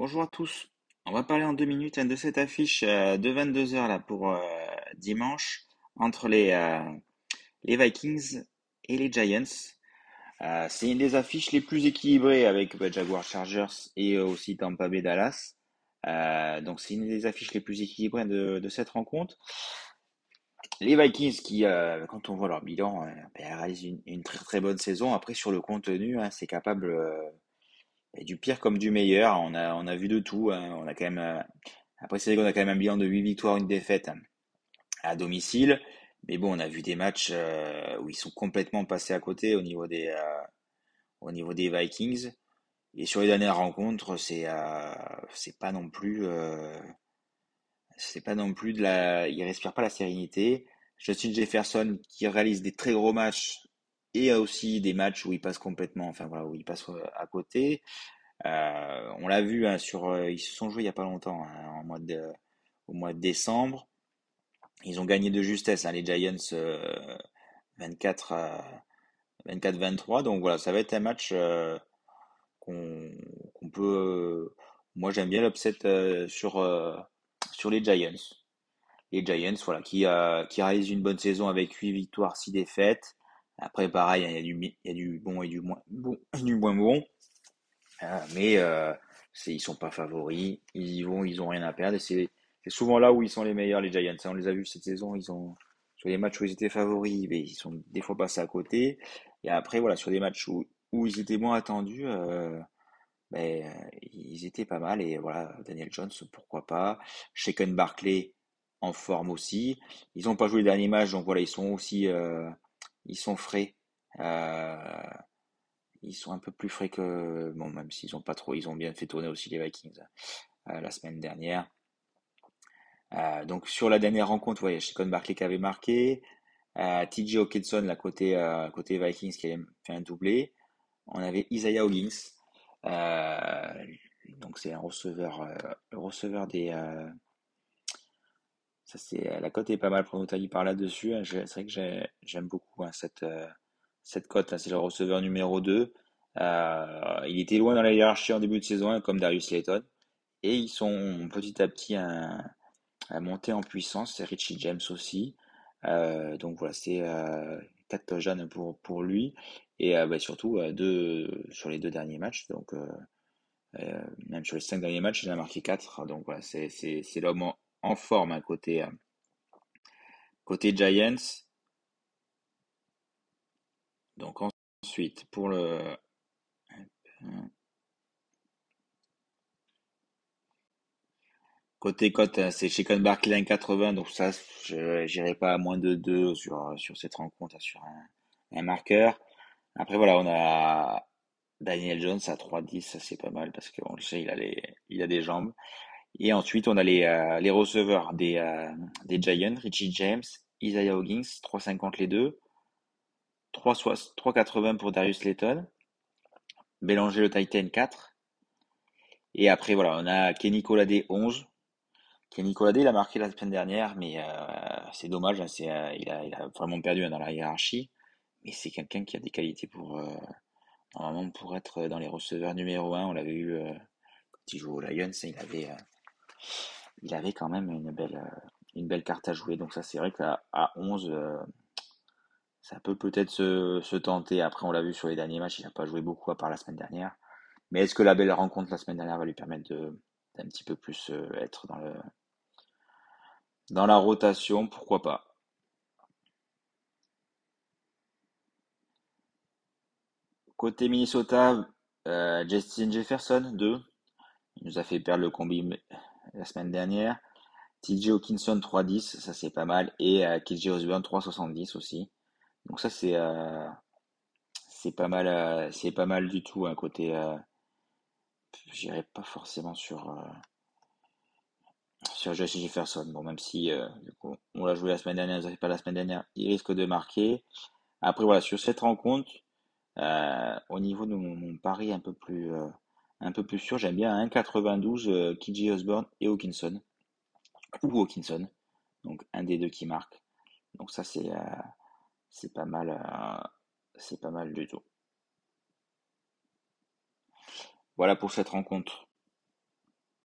Bonjour à tous. On va parler en deux minutes hein, de cette affiche euh, de 22 heures là pour euh, dimanche entre les, euh, les Vikings et les Giants. c'est une des affiches les plus équilibrées avec bah, Jaguar Chargers et aussi Tampa Bay Dallas. donc c'est une des affiches les plus équilibrées de, cette rencontre. Les Vikings qui, quand on voit leur bilan, ben, réalisent une, très très bonne saison. Après sur le contenu, hein, c'est capable du pire comme du meilleur. On a, on a vu de tout. Hein. On a quand même, euh, après c'est on a quand même un bilan de 8 victoires, une défaite à domicile. Mais bon, on a vu des matchs euh, où ils sont complètement passés à côté au niveau des, euh, au niveau des Vikings. Et sur les dernières rencontres, c'est, c'est pas non plus, c'est pas non plus de la, il respire pas la sérénité. Justin Jefferson qui réalise des très gros matchs et aussi des matchs où il passe complètement, enfin voilà, où il passe euh, à côté. Euh, on l'a vu hein, sur, euh, ils se sont joués il y a pas longtemps, hein, mois de, au mois de décembre. Ils ont gagné de justesse, hein, les Giants 24 24-23. Donc voilà, ça va être un match qu'on peut. moi, j'aime bien l'upset sur sur les Giants. Les Giants, voilà, qui qui réalisent une bonne saison avec 8 victoires, 6 défaites. Après, pareil, il y a du, y a du bon et du moins bon. Du moins bon. Euh, mais euh, ils sont pas favoris. Ils y vont, ils ont rien à perdre. Et c'est souvent là où ils sont les meilleurs, les Giants. On les a vus cette saison. Ils ont sur les matchs où ils étaient favoris, mais ils sont des fois passés à côté. Et après, voilà, sur des matchs où, où ils étaient moins attendus, euh, ben, ils étaient pas mal. Et voilà, Daniel Jones, pourquoi pas. Shaken Barkley en forme aussi. Ils n'ont pas joué le dernier match, donc voilà, ils sont aussi euh, ils sont frais. Euh, ils sont un peu plus frais que bon, même s'ils ont pas trop, ils ont bien fait tourner aussi les Vikings euh, la semaine dernière. Euh, donc sur la dernière rencontre, voyez, Shekon Barkley qui avait marqué, TJ Hawkinson la côté côté Vikings qui avait fait un doublé. On avait Isaiah Hoggins, donc c'est un receveur, receveur des ça, c'est, euh, la cote est pas mal Notali par là-dessus. Hein. C'est vrai que j'aime beaucoup hein, cette, euh, cette cote. Hein. C'est le receveur numéro 2. Euh, il était loin dans la hiérarchie en début de saison, comme Darius Layton. Et ils sont petit à petit à, monter en puissance. C'est Richie James aussi. donc voilà, c'est 4 jeunes pour, pour lui. Et bah, surtout deux, sur les deux derniers matchs. Donc même sur les cinq derniers matchs, il a marqué 4. Donc voilà, c'est l'homme en forme à côté, euh, côté Giants. Donc ensuite, pour le... Côté cote, euh, c'est chez Barkley 80, donc ça, je n'irai pas à moins de 2 sur, sur cette rencontre, sur un, marqueur. Après, voilà, on a Daniel Jones à 3-10, ça c'est pas mal parce qu'on le sait, il a, les, il a des jambes. Et ensuite, on a les, euh, les receveurs des, euh, des Giants, Richie James, Isaiah Hoggins, 3,50 les deux, 3,80 pour Darius Layton, Bélanger le Titan 4. Et après, voilà, on a Kenny Colade 11. Kenny Colade, il a marqué la semaine dernière, mais euh, c'est dommage, hein, c'est, il, a, vraiment perdu hein, dans la hiérarchie. Mais c'est quelqu'un qui a des qualités pour, pour être dans les receveurs numéro 1. On l'avait eu quand il jouait aux Lions, il avait il avait quand même une belle, euh, une belle carte à jouer. Donc ça, c'est vrai qu'à à 11, euh, ça peut peut-être se, tenter. Après, on l'a vu sur les derniers matchs, il n'a pas joué beaucoup à part la semaine dernière. Mais est-ce que la belle rencontre la semaine dernière va lui permettre d'un petit peu plus euh, être dans le dans la rotation? Pourquoi pas? Côté Minnesota, Justin Jefferson 2. Il nous a fait perdre le combi la semaine dernière. TJ Hawkinson 3.10, ça c'est pas mal. Et euh, KJ Osborne 3.70 aussi. Donc ça c'est euh, pas mal euh, c'est pas mal du tout un côté euh, j'irai pas forcément sur sur Jesse Jefferson. Bon même si on l'a joué la semaine dernière, pas la semaine dernière, il risque de marquer. Après voilà, sur cette rencontre au niveau de mon pari un peu plus un peu plus sûr, j'aime bien 1,92 euh, KJ Osborne et Hawkinson. Ou Hawkinson. Donc un des deux qui marque. Donc ça c'est euh, c'est pas mal euh, c'est pas mal du tout. Voilà pour cette rencontre.